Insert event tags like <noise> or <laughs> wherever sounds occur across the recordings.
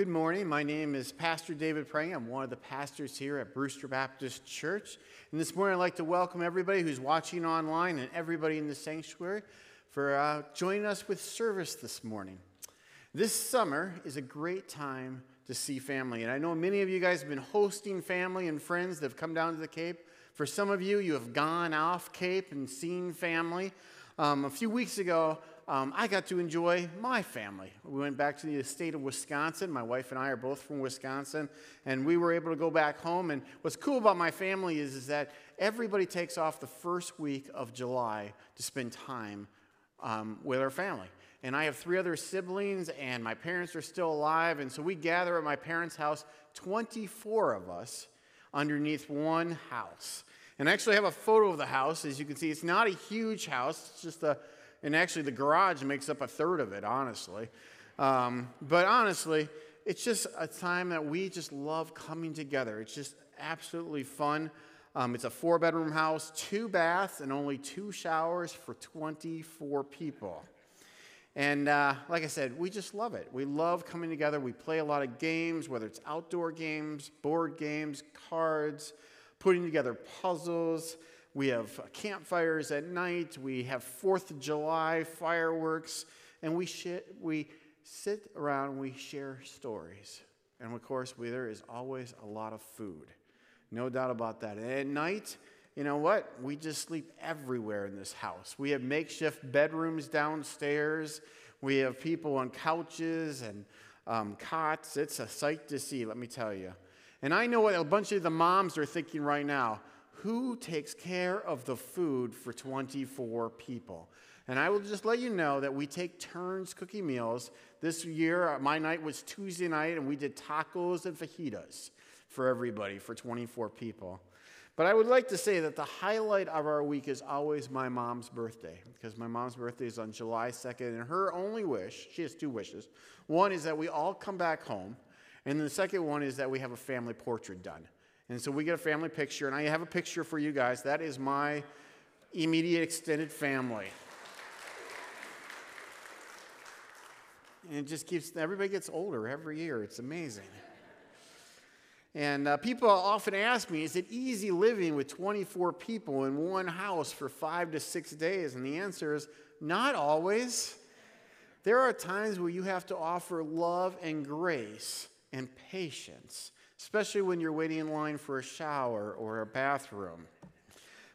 good morning. My name is Pastor David Prang. I'm one of the pastors here at Brewster Baptist Church. And this morning, I'd like to welcome everybody who's watching online and everybody in the sanctuary for uh, joining us with service this morning. This summer is a great time to see family. And I know many of you guys have been hosting family and friends that have come down to the Cape. For some of you, you have gone off Cape and seen family. Um, a few weeks ago, um, I got to enjoy my family. We went back to the state of Wisconsin. My wife and I are both from Wisconsin, and we were able to go back home. And what's cool about my family is, is that everybody takes off the first week of July to spend time um, with our family. And I have three other siblings, and my parents are still alive. And so we gather at my parents' house, 24 of us, underneath one house. And I actually have a photo of the house. As you can see, it's not a huge house, it's just a, and actually the garage makes up a third of it, honestly. Um, but honestly, it's just a time that we just love coming together. It's just absolutely fun. Um, it's a four bedroom house, two baths, and only two showers for 24 people. And uh, like I said, we just love it. We love coming together. We play a lot of games, whether it's outdoor games, board games, cards, putting together puzzles. We have campfires at night. We have Fourth of July fireworks. And we, sh- we sit around and we share stories. And of course, we, there is always a lot of food. No doubt about that. And at night, you know what? We just sleep everywhere in this house. We have makeshift bedrooms downstairs. We have people on couches and um, cots. It's a sight to see, let me tell you. And I know what a bunch of the moms are thinking right now. Who takes care of the food for 24 people? And I will just let you know that we take turns cooking meals. This year, uh, my night was Tuesday night, and we did tacos and fajitas for everybody for 24 people. But I would like to say that the highlight of our week is always my mom's birthday, because my mom's birthday is on July 2nd, and her only wish, she has two wishes. One is that we all come back home, and the second one is that we have a family portrait done. And so we get a family picture, and I have a picture for you guys. That is my immediate extended family. And it just keeps, everybody gets older every year. It's amazing. And uh, people often ask me, is it easy living with 24 people in one house for five to six days? And the answer is not always. There are times where you have to offer love and grace and patience, especially when you're waiting in line for a shower or a bathroom.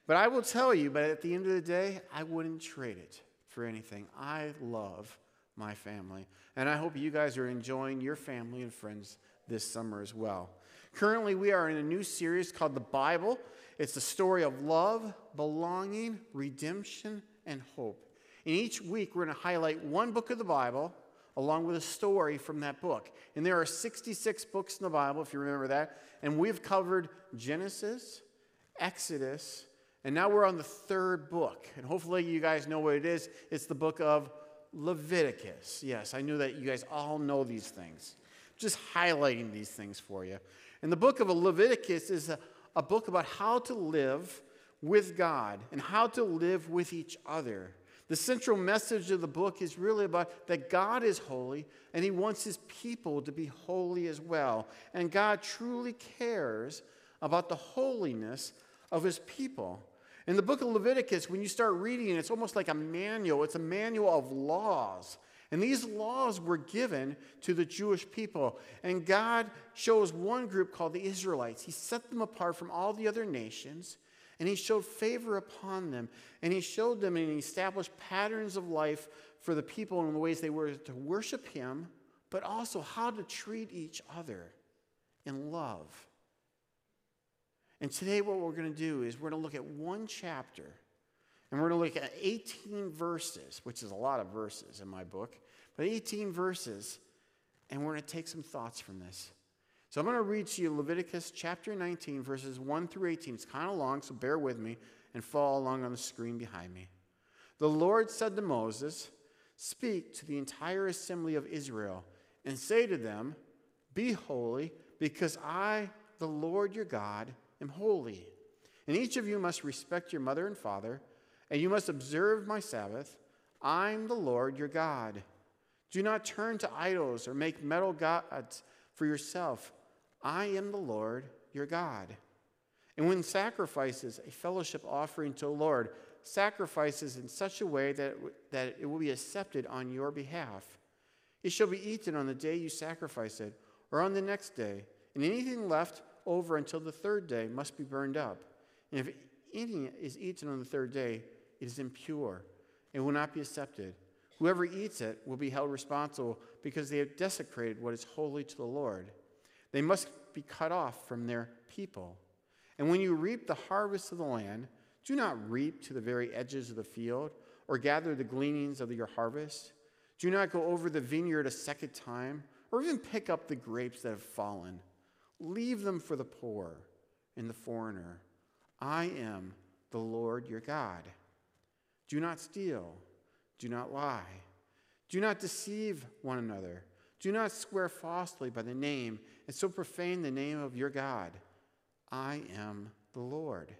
But I will tell you, but at the end of the day, I wouldn't trade it for anything. I love my family. And I hope you guys are enjoying your family and friends this summer as well. Currently, we are in a new series called The Bible. It's the story of love, belonging, redemption, and hope. In each week, we're going to highlight one book of the Bible along with a story from that book. And there are 66 books in the Bible, if you remember that. And we've covered Genesis, Exodus, and now we're on the third book. And hopefully, you guys know what it is. It's the book of Leviticus. Yes, I knew that you guys all know these things. Just highlighting these things for you. And the book of Leviticus is a, a book about how to live with God and how to live with each other. The central message of the book is really about that God is holy and he wants his people to be holy as well. And God truly cares about the holiness of his people. In the book of Leviticus, when you start reading it, it's almost like a manual. It's a manual of laws and these laws were given to the Jewish people. And God chose one group called the Israelites. He set them apart from all the other nations, and He showed favor upon them. And He showed them and He established patterns of life for the people in the ways they were to worship Him, but also how to treat each other in love. And today, what we're going to do is we're going to look at one chapter and we're going to look at 18 verses, which is a lot of verses in my book, but 18 verses, and we're going to take some thoughts from this. So I'm going to read to you Leviticus chapter 19, verses 1 through 18. It's kind of long, so bear with me and follow along on the screen behind me. The Lord said to Moses, Speak to the entire assembly of Israel and say to them, Be holy, because I, the Lord your God, am holy. And each of you must respect your mother and father and you must observe my Sabbath. I'm the Lord your God. Do not turn to idols or make metal gods for yourself. I am the Lord your God. And when sacrifices a fellowship offering to the Lord, sacrifices in such a way that, that it will be accepted on your behalf. It shall be eaten on the day you sacrifice it, or on the next day, and anything left over until the third day must be burned up. And if anything is eaten on the third day, it is impure and will not be accepted. Whoever eats it will be held responsible because they have desecrated what is holy to the Lord. They must be cut off from their people. And when you reap the harvest of the land, do not reap to the very edges of the field or gather the gleanings of your harvest. Do not go over the vineyard a second time or even pick up the grapes that have fallen. Leave them for the poor and the foreigner. I am the Lord your God. Do not steal. Do not lie. Do not deceive one another. Do not swear falsely by the name and so profane the name of your God. I am the Lord.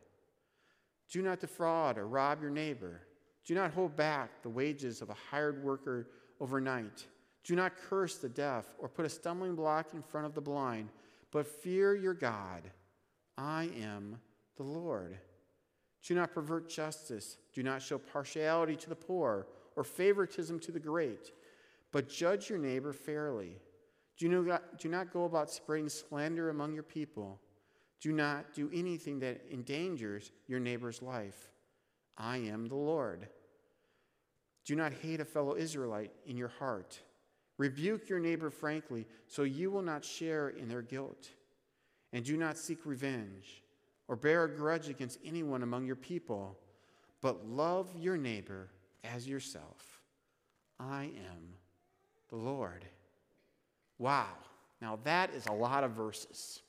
Do not defraud or rob your neighbor. Do not hold back the wages of a hired worker overnight. Do not curse the deaf or put a stumbling block in front of the blind, but fear your God. I am the Lord. Do not pervert justice. Do not show partiality to the poor or favoritism to the great, but judge your neighbor fairly. Do not, do not go about spreading slander among your people. Do not do anything that endangers your neighbor's life. I am the Lord. Do not hate a fellow Israelite in your heart. Rebuke your neighbor frankly, so you will not share in their guilt. And do not seek revenge or bear a grudge against anyone among your people, but love your neighbor as yourself. I am the Lord. Wow. Now that is a lot of verses.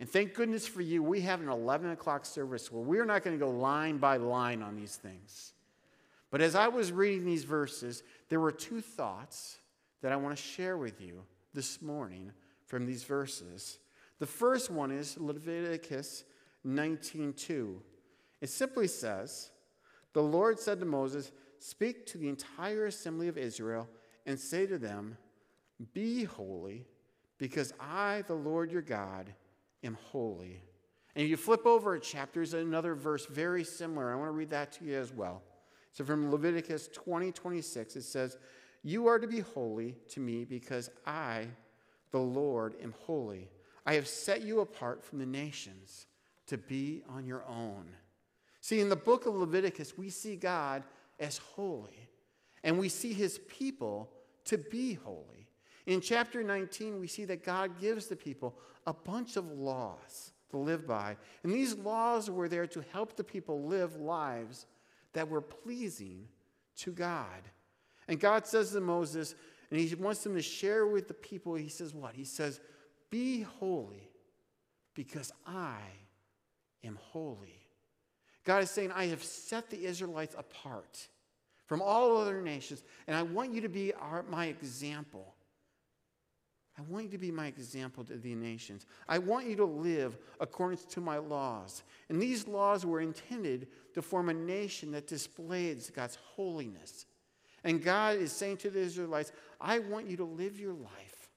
And thank goodness for you, we have an 11 o'clock service where we're not going to go line by line on these things. But as I was reading these verses, there were two thoughts that I want to share with you this morning from these verses. The first one is Leviticus 19:2. It simply says, "The Lord said to Moses, speak to the entire assembly of Israel and say to them, be holy, because I, the Lord your God, am holy. And if you flip over a chapter, there's another verse very similar. I want to read that to you as well. So from Leviticus 20, 26, it says, You are to be holy to me because I, the Lord, am holy. I have set you apart from the nations to be on your own. See, in the book of Leviticus, we see God as holy, and we see his people to be holy. In chapter 19, we see that God gives the people a bunch of laws to live by. And these laws were there to help the people live lives that were pleasing to God. And God says to Moses, and he wants them to share with the people, he says, What? He says, Be holy because I am holy. God is saying, I have set the Israelites apart from all other nations, and I want you to be our, my example. I want you to be my example to the nations. I want you to live according to my laws. And these laws were intended to form a nation that displays God's holiness. And God is saying to the Israelites, I want you to live your life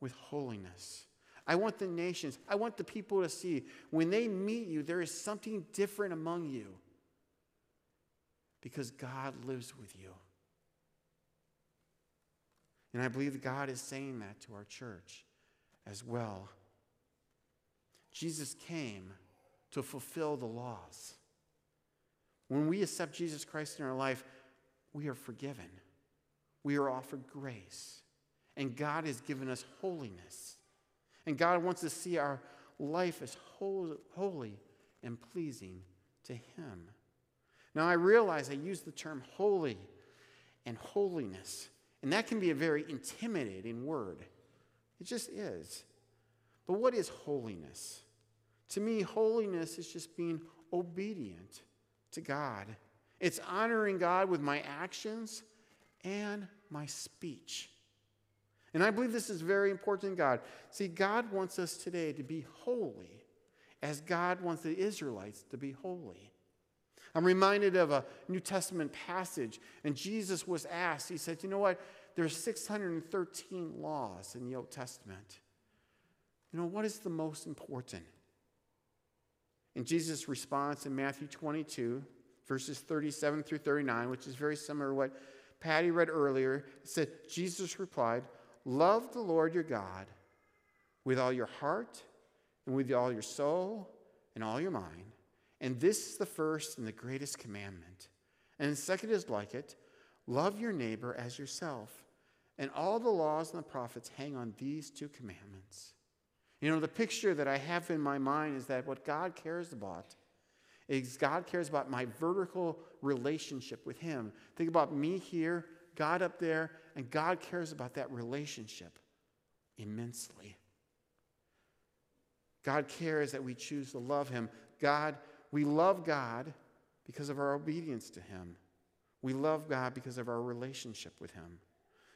with holiness. I want the nations, I want the people to see when they meet you, there is something different among you because God lives with you. And I believe God is saying that to our church as well. Jesus came to fulfill the laws. When we accept Jesus Christ in our life, we are forgiven. We are offered grace. And God has given us holiness. And God wants to see our life as holy and pleasing to Him. Now, I realize I use the term holy and holiness and that can be a very intimidating word. It just is. But what is holiness? To me, holiness is just being obedient to God. It's honoring God with my actions and my speech. And I believe this is very important to God. See, God wants us today to be holy as God wants the Israelites to be holy. I'm reminded of a New Testament passage, and Jesus was asked, He said, You know what? there's 613 laws in the Old Testament. You know, what is the most important? In Jesus' response in Matthew 22, verses 37 through 39, which is very similar to what Patty read earlier, said, Jesus replied, Love the Lord your God with all your heart and with all your soul and all your mind. And this is the first and the greatest commandment. And the second is like it love your neighbor as yourself. And all the laws and the prophets hang on these two commandments. You know, the picture that I have in my mind is that what God cares about is God cares about my vertical relationship with Him. Think about me here, God up there, and God cares about that relationship immensely. God cares that we choose to love Him. God, we love God because of our obedience to Him. We love God because of our relationship with Him.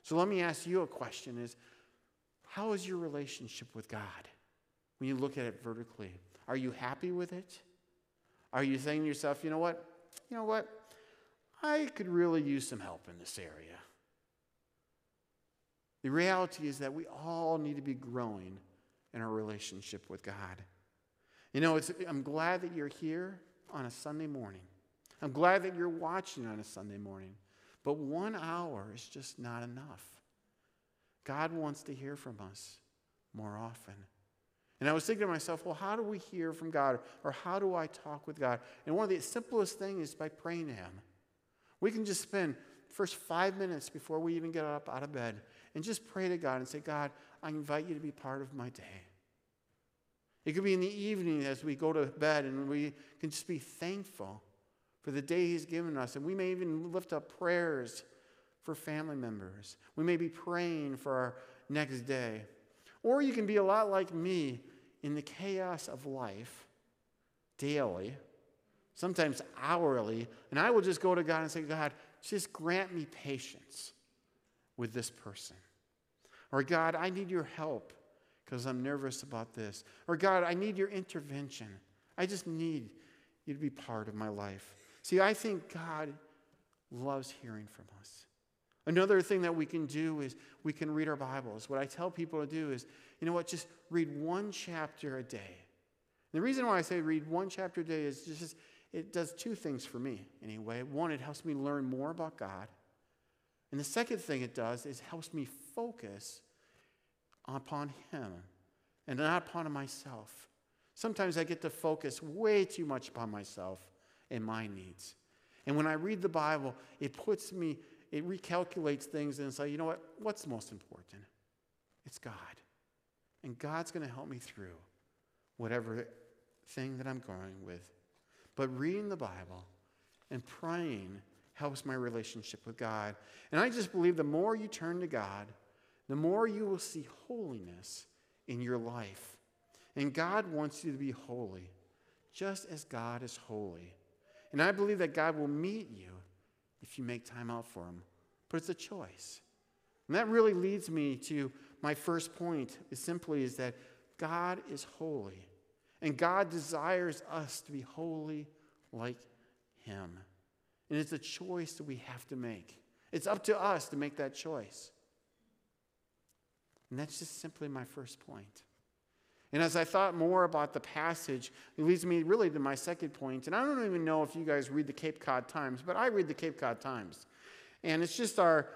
So let me ask you a question is how is your relationship with God when you look at it vertically? Are you happy with it? Are you saying to yourself, you know what? You know what? I could really use some help in this area. The reality is that we all need to be growing in our relationship with God. You know, I'm glad that you're here on a Sunday morning. I'm glad that you're watching on a Sunday morning. But one hour is just not enough. God wants to hear from us more often. And I was thinking to myself, well, how do we hear from God? Or how do I talk with God? And one of the simplest things is by praying to Him. We can just spend first five minutes before we even get up out of bed and just pray to God and say, God, I invite you to be part of my day. It could be in the evening as we go to bed and we can just be thankful for the day He's given us. And we may even lift up prayers for family members. We may be praying for our next day. Or you can be a lot like me in the chaos of life daily, sometimes hourly, and I will just go to God and say, God, just grant me patience with this person. Or, God, I need your help because I'm nervous about this. Or, God, I need your intervention. I just need you to be part of my life. See, I think God loves hearing from us. Another thing that we can do is we can read our Bibles. What I tell people to do is, you know what, just read one chapter a day. The reason why I say read one chapter a day is just it does two things for me anyway. One, it helps me learn more about God. And the second thing it does is helps me focus upon Him and not upon myself. Sometimes I get to focus way too much upon myself and my needs. And when I read the Bible, it puts me, it recalculates things and say, you know what? What's most important? It's God. And God's going to help me through whatever thing that I'm going with. But reading the Bible and praying helps my relationship with God. And I just believe the more you turn to God, the more you will see holiness in your life. And God wants you to be holy, just as God is holy. And I believe that God will meet you if you make time out for Him. But it's a choice. And that really leads me to my first point is simply is that God is holy. And God desires us to be holy like Him. And it's a choice that we have to make. It's up to us to make that choice. And that's just simply my first point. And as I thought more about the passage, it leads me really to my second point. And I don't even know if you guys read the Cape Cod Times, but I read the Cape Cod Times. And it's just our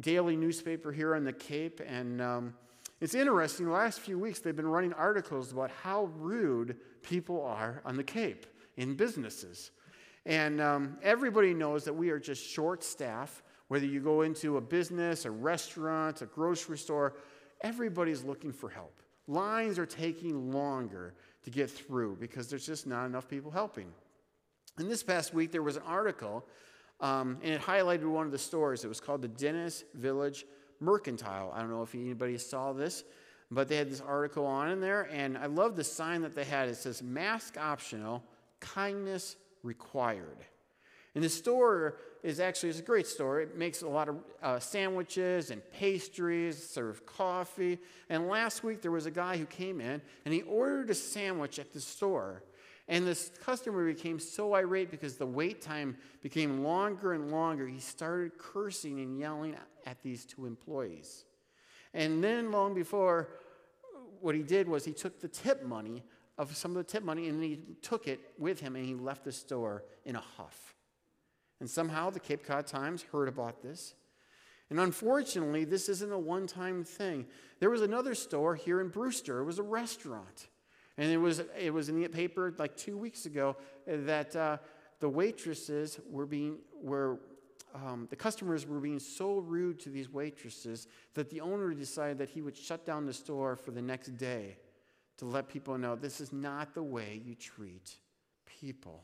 daily newspaper here on the Cape. And um, it's interesting, the last few weeks they've been running articles about how rude people are on the Cape in businesses. And um, everybody knows that we are just short staff. Whether you go into a business, a restaurant, a grocery store, everybody's looking for help. Lines are taking longer to get through because there's just not enough people helping. And this past week, there was an article, um, and it highlighted one of the stores. It was called the Dennis Village Mercantile. I don't know if anybody saw this, but they had this article on in there, and I love the sign that they had. It says, Mask optional, kindness required. And the store is actually it's a great store. It makes a lot of uh, sandwiches and pastries, serve coffee. And last week there was a guy who came in and he ordered a sandwich at the store. And this customer became so irate because the wait time became longer and longer. He started cursing and yelling at these two employees. And then, long before, what he did was he took the tip money of some of the tip money and he took it with him and he left the store in a huff. And somehow the Cape Cod Times heard about this. And unfortunately, this isn't a one time thing. There was another store here in Brewster, it was a restaurant. And it was, it was in the paper like two weeks ago that uh, the waitresses were being, were, um, the customers were being so rude to these waitresses that the owner decided that he would shut down the store for the next day to let people know this is not the way you treat people.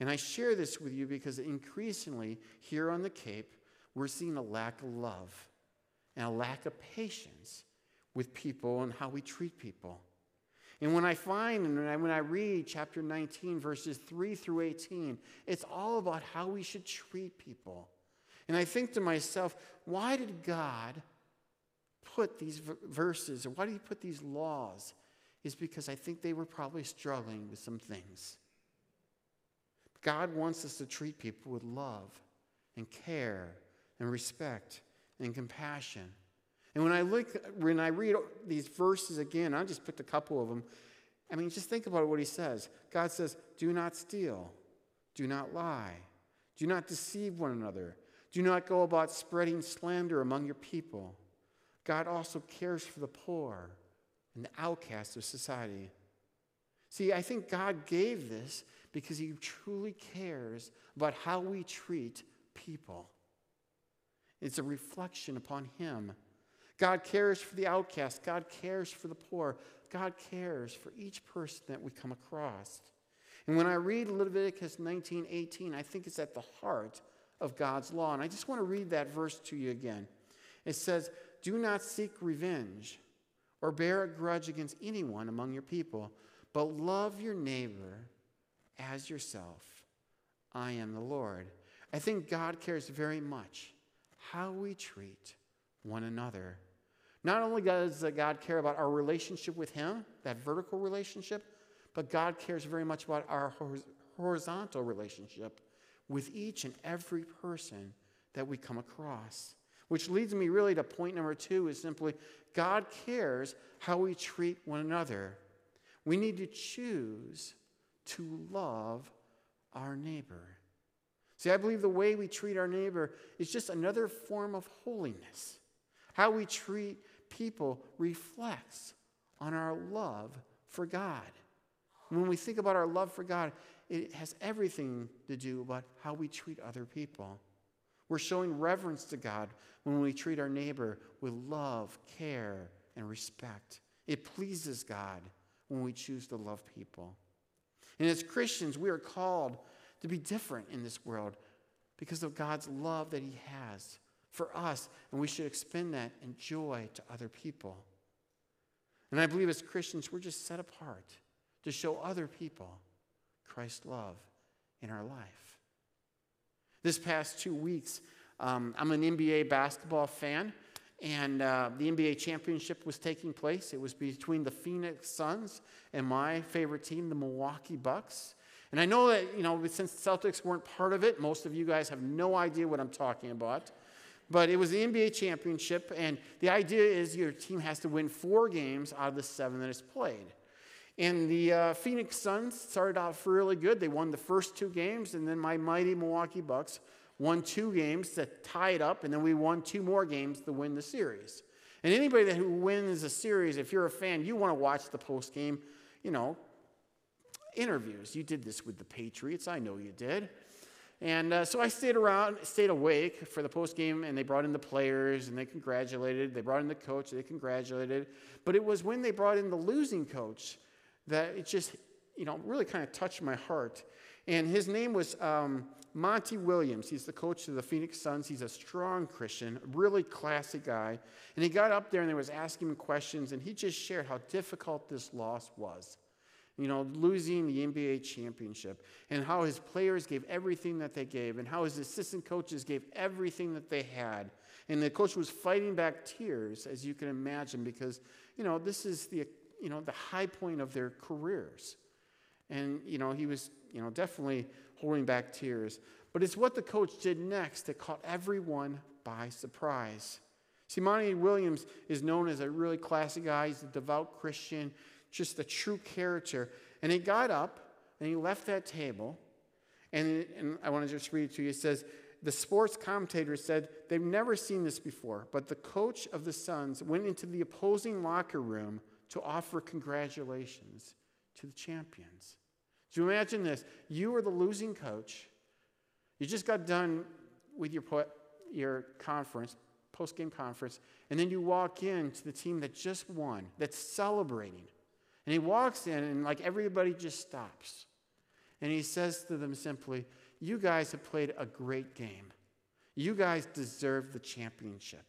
And I share this with you because increasingly here on the Cape, we're seeing a lack of love and a lack of patience with people and how we treat people. And when I find and when I, read chapter 19, verses 3 through 18, it's all about how we should treat people. And I think to myself, why did God put these verses, or why did He put these laws? Is because I think they were probably struggling with some things. God wants us to treat people with love and care and respect and compassion. And when I look, when I read these verses again, I just picked a couple of them. I mean, just think about what he says. God says, Do not steal, do not lie, do not deceive one another, do not go about spreading slander among your people. God also cares for the poor and the outcasts of society. See, I think God gave this because he truly cares about how we treat people. It's a reflection upon him God cares for the outcast. God cares for the poor. God cares for each person that we come across. And when I read Leviticus 19 18, I think it's at the heart of God's law. And I just want to read that verse to you again. It says, Do not seek revenge or bear a grudge against anyone among your people, but love your neighbor as yourself. I am the Lord. I think God cares very much how we treat one another. Not only does God care about our relationship with Him, that vertical relationship, but God cares very much about our horizontal relationship with each and every person that we come across. Which leads me really to point number two is simply God cares how we treat one another. We need to choose to love our neighbor. See, I believe the way we treat our neighbor is just another form of holiness. How we treat people reflects on our love for God. When we think about our love for God, it has everything to do about how we treat other people. We're showing reverence to God when we treat our neighbor with love, care, and respect. It pleases God when we choose to love people. And as Christians, we are called to be different in this world because of God's love that He has for us, and we should expend that in joy to other people. And I believe as Christians, we're just set apart to show other people Christ's love in our life. This past two weeks, um, I'm an NBA basketball fan, and uh, the NBA championship was taking place. It was between the Phoenix Suns and my favorite team, the Milwaukee Bucks. And I know that, you know, since the Celtics weren't part of it, most of you guys have no idea what I'm talking about. But it was the NBA championship, and the idea is your team has to win four games out of the seven that is played. And the uh, Phoenix Suns started off really good. They won the first two games, and then my mighty Milwaukee Bucks won two games to tie it up, and then we won two more games to win the series. And anybody that who wins a series, if you're a fan, you want to watch the post game, you know, interviews. You did this with the Patriots, I know you did. And uh, so I stayed around, stayed awake for the post game, and they brought in the players and they congratulated. They brought in the coach, they congratulated. But it was when they brought in the losing coach that it just, you know, really kind of touched my heart. And his name was um, Monty Williams. He's the coach of the Phoenix Suns. He's a strong Christian, really classy guy. And he got up there and they was asking him questions, and he just shared how difficult this loss was you know, losing the NBA championship, and how his players gave everything that they gave, and how his assistant coaches gave everything that they had. And the coach was fighting back tears, as you can imagine, because, you know, this is the, you know, the high point of their careers. And, you know, he was, you know, definitely holding back tears. But it's what the coach did next that caught everyone by surprise. See, Monty Williams is known as a really classy guy. He's a devout Christian, just a true character. And he got up and he left that table. And, and I want to just read it to you. It says, the sports commentator said they've never seen this before, but the coach of the Suns went into the opposing locker room to offer congratulations to the champions. Do you imagine this? You are the losing coach. You just got done with your, your conference, post game conference, and then you walk in to the team that just won, that's celebrating. And he walks in, and like everybody just stops. And he says to them simply, You guys have played a great game. You guys deserve the championship.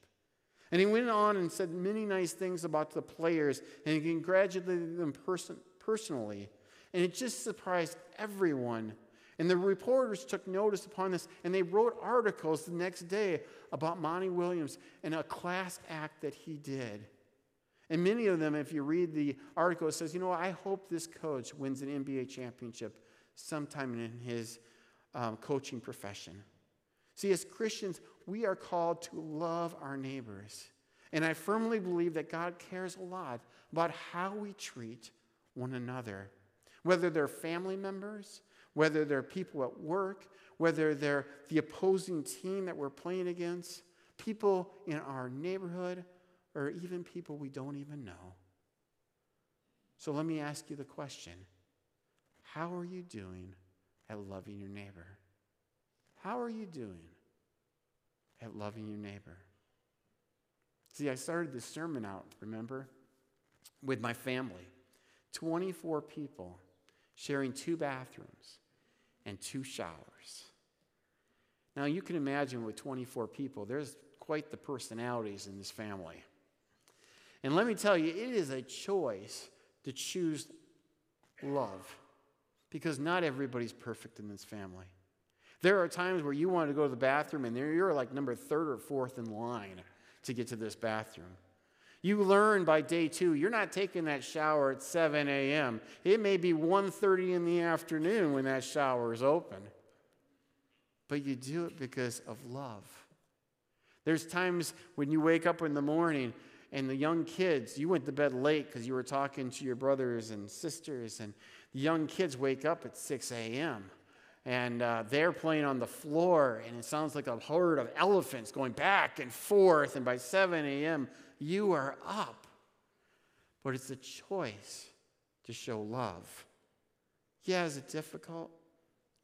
And he went on and said many nice things about the players, and he congratulated them person- personally. And it just surprised everyone. And the reporters took notice upon this, and they wrote articles the next day about Monty Williams and a class act that he did. And many of them, if you read the article, it says, you know, I hope this coach wins an NBA championship sometime in his um, coaching profession. See, as Christians, we are called to love our neighbors. And I firmly believe that God cares a lot about how we treat one another whether they're family members, whether they're people at work, whether they're the opposing team that we're playing against, people in our neighborhood, or even people we don't even know. So let me ask you the question How are you doing at loving your neighbor? How are you doing at loving your neighbor? See, I started this sermon out, remember, with my family 24 people sharing two bathrooms and two showers. Now, you can imagine with 24 people, there's quite the personalities in this family. And let me tell you, it is a choice to choose love because not everybody's perfect in this family. There are times where you want to go to the bathroom and you're like number third or fourth in line to get to this bathroom. You learn by day two, you're not taking that shower at 7 a.m. It may be 1.30 in the afternoon when that shower is open. But you do it because of love. There's times when you wake up in the morning and the young kids, you went to bed late because you were talking to your brothers and sisters, and the young kids wake up at 6 a.m. And uh, they're playing on the floor, and it sounds like a herd of elephants going back and forth. And by 7 a.m., you are up. But it's a choice to show love. Yeah, is it difficult?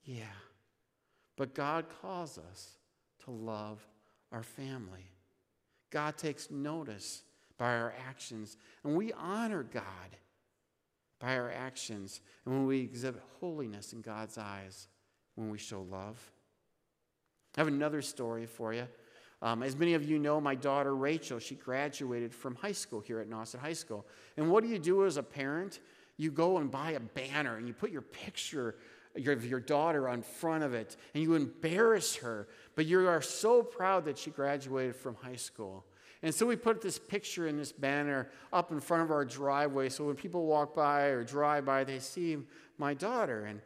Yeah. But God calls us to love our family. God takes notice by our actions, and we honor God by our actions, and when we exhibit holiness in God's eyes, when we show love. I have another story for you. Um, as many of you know, my daughter Rachel, she graduated from high school here at Nauset High School. And what do you do as a parent? You go and buy a banner and you put your picture of your daughter on front of it and you embarrass her, but you are so proud that she graduated from high school. And so we put this picture in this banner up in front of our driveway so when people walk by or drive by, they see my daughter. And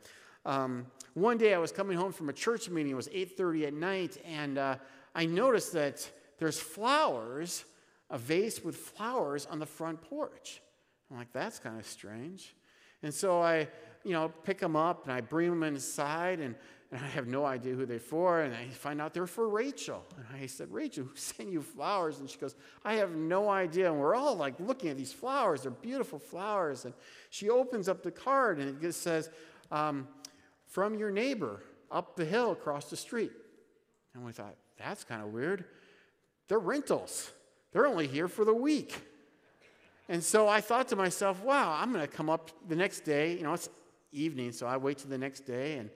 um, one day I was coming home from a church meeting. It was 8:30 at night, and uh, I noticed that there's flowers, a vase with flowers on the front porch. I'm like, that's kind of strange. And so I, you know, pick them up and I bring them inside and, and I have no idea who they're for. And I find out they're for Rachel. And I said, Rachel, who <laughs> sent you flowers? And she goes, I have no idea. And we're all like looking at these flowers. They're beautiful flowers. And she opens up the card and it just says, um, from your neighbor up the hill across the street. And we thought, that's kind of weird. They're rentals, they're only here for the week. And so I thought to myself, wow, I'm going to come up the next day. You know, it's evening, so I wait till the next day and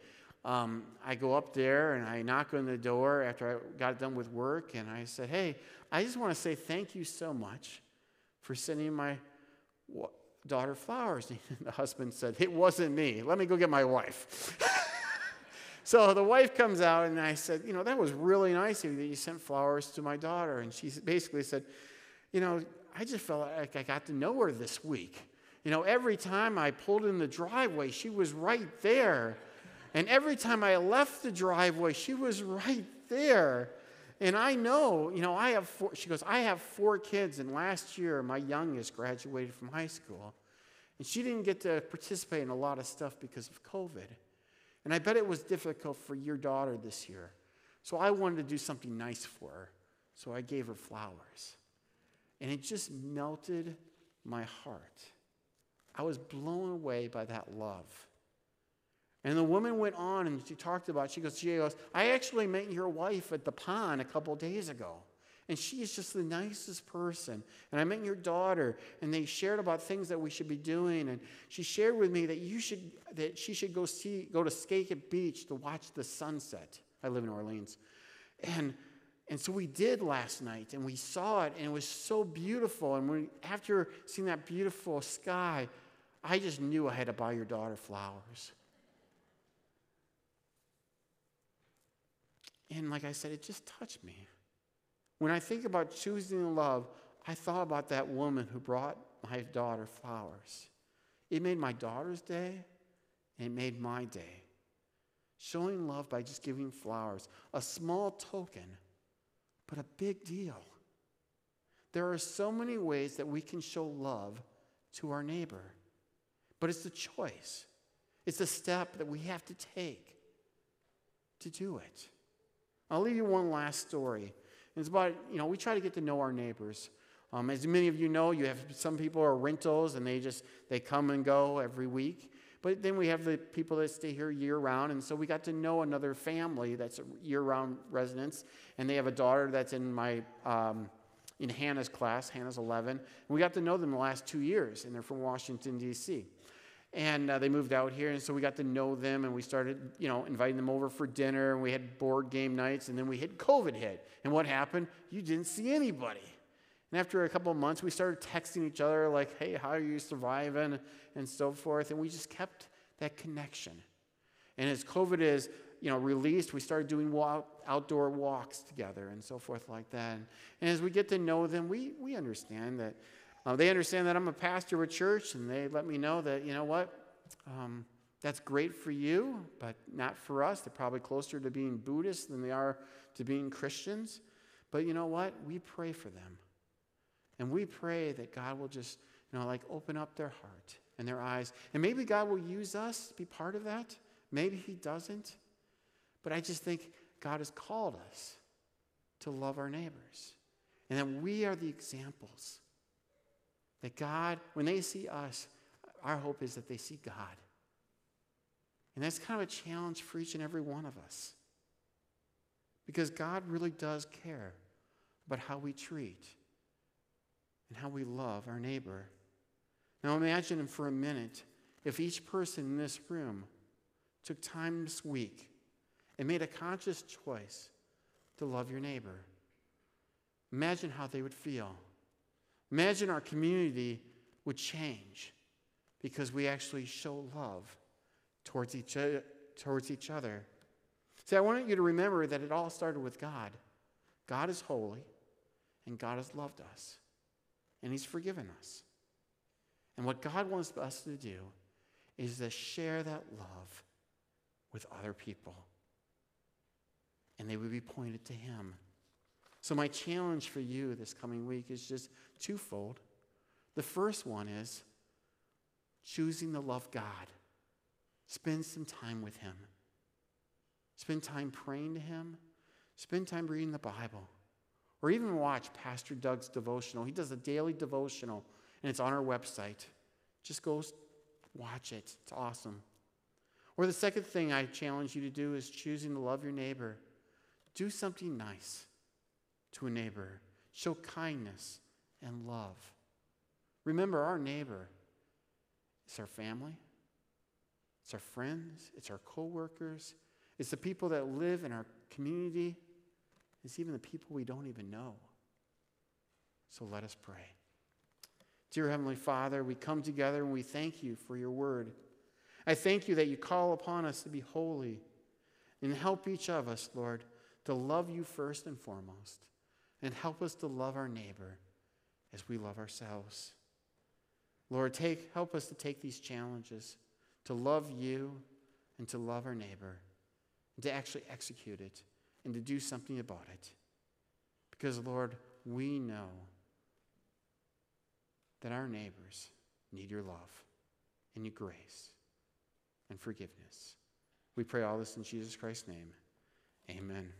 um, I go up there and I knock on the door after I got done with work and I said, hey, I just want to say thank you so much for sending my daughter flowers. <laughs> And the husband said, it wasn't me. Let me go get my wife. <laughs> So the wife comes out, and I said, You know, that was really nice of you that you sent flowers to my daughter. And she basically said, You know, I just felt like I got to know her this week. You know, every time I pulled in the driveway, she was right there. And every time I left the driveway, she was right there. And I know, you know, I have four, she goes, I have four kids, and last year my youngest graduated from high school. And she didn't get to participate in a lot of stuff because of COVID. And I bet it was difficult for your daughter this year. So I wanted to do something nice for her. So I gave her flowers. And it just melted my heart. I was blown away by that love. And the woman went on and she talked about, she goes, she goes, I actually met your wife at the pond a couple days ago. And she is just the nicest person. And I met your daughter, and they shared about things that we should be doing. And she shared with me that you should that she should go see go to Skaket Beach to watch the sunset. I live in Orleans. And and so we did last night, and we saw it, and it was so beautiful. And after seeing that beautiful sky, I just knew I had to buy your daughter flowers. And like I said, it just touched me. When I think about choosing love, I thought about that woman who brought my daughter flowers. It made my daughter's day, and it made my day. Showing love by just giving flowers, a small token, but a big deal. There are so many ways that we can show love to our neighbor, but it's a choice. It's a step that we have to take to do it. I'll leave you one last story. It's about, you know, we try to get to know our neighbors. Um, as many of you know, you have some people are rentals and they just they come and go every week. But then we have the people that stay here year round, and so we got to know another family that's a year-round residents, and they have a daughter that's in my um, in Hannah's class. Hannah's 11, and we got to know them the last two years, and they're from Washington D.C. And uh, they moved out here, and so we got to know them, and we started, you know, inviting them over for dinner, and we had board game nights, and then we hit COVID hit. And what happened? You didn't see anybody. And after a couple of months, we started texting each other, like, hey, how are you surviving? And so forth. And we just kept that connection. And as COVID is, you know, released, we started doing walk, outdoor walks together and so forth like that. And as we get to know them, we, we understand that uh, they understand that I'm a pastor of a church, and they let me know that, you know what, um, that's great for you, but not for us. They're probably closer to being Buddhists than they are to being Christians. But you know what? We pray for them. And we pray that God will just, you know, like open up their heart and their eyes. And maybe God will use us to be part of that. Maybe He doesn't. But I just think God has called us to love our neighbors. And that we are the examples that God, when they see us, our hope is that they see God. And that's kind of a challenge for each and every one of us. Because God really does care about how we treat and how we love our neighbor. Now imagine for a minute if each person in this room took time this week and made a conscious choice to love your neighbor. Imagine how they would feel. Imagine our community would change because we actually show love towards each, other, towards each other. See, I want you to remember that it all started with God. God is holy, and God has loved us, and He's forgiven us. And what God wants us to do is to share that love with other people, and they would be pointed to Him. So, my challenge for you this coming week is just twofold. The first one is choosing to love God. Spend some time with Him. Spend time praying to Him. Spend time reading the Bible. Or even watch Pastor Doug's devotional. He does a daily devotional, and it's on our website. Just go watch it. It's awesome. Or the second thing I challenge you to do is choosing to love your neighbor. Do something nice to a neighbor. Show kindness and love. Remember, our neighbor is our family, it's our friends, it's our coworkers, it's the people that live in our community, it's even the people we don't even know. So let us pray. Dear Heavenly Father, we come together and we thank you for your word. I thank you that you call upon us to be holy and help each of us, Lord, to love you first and foremost, and help us to love our neighbor as we love ourselves. Lord, take, help us to take these challenges, to love you and to love our neighbor, and to actually execute it and to do something about it. Because, Lord, we know that our neighbors need your love and your grace and forgiveness. We pray all this in Jesus Christ's name. Amen.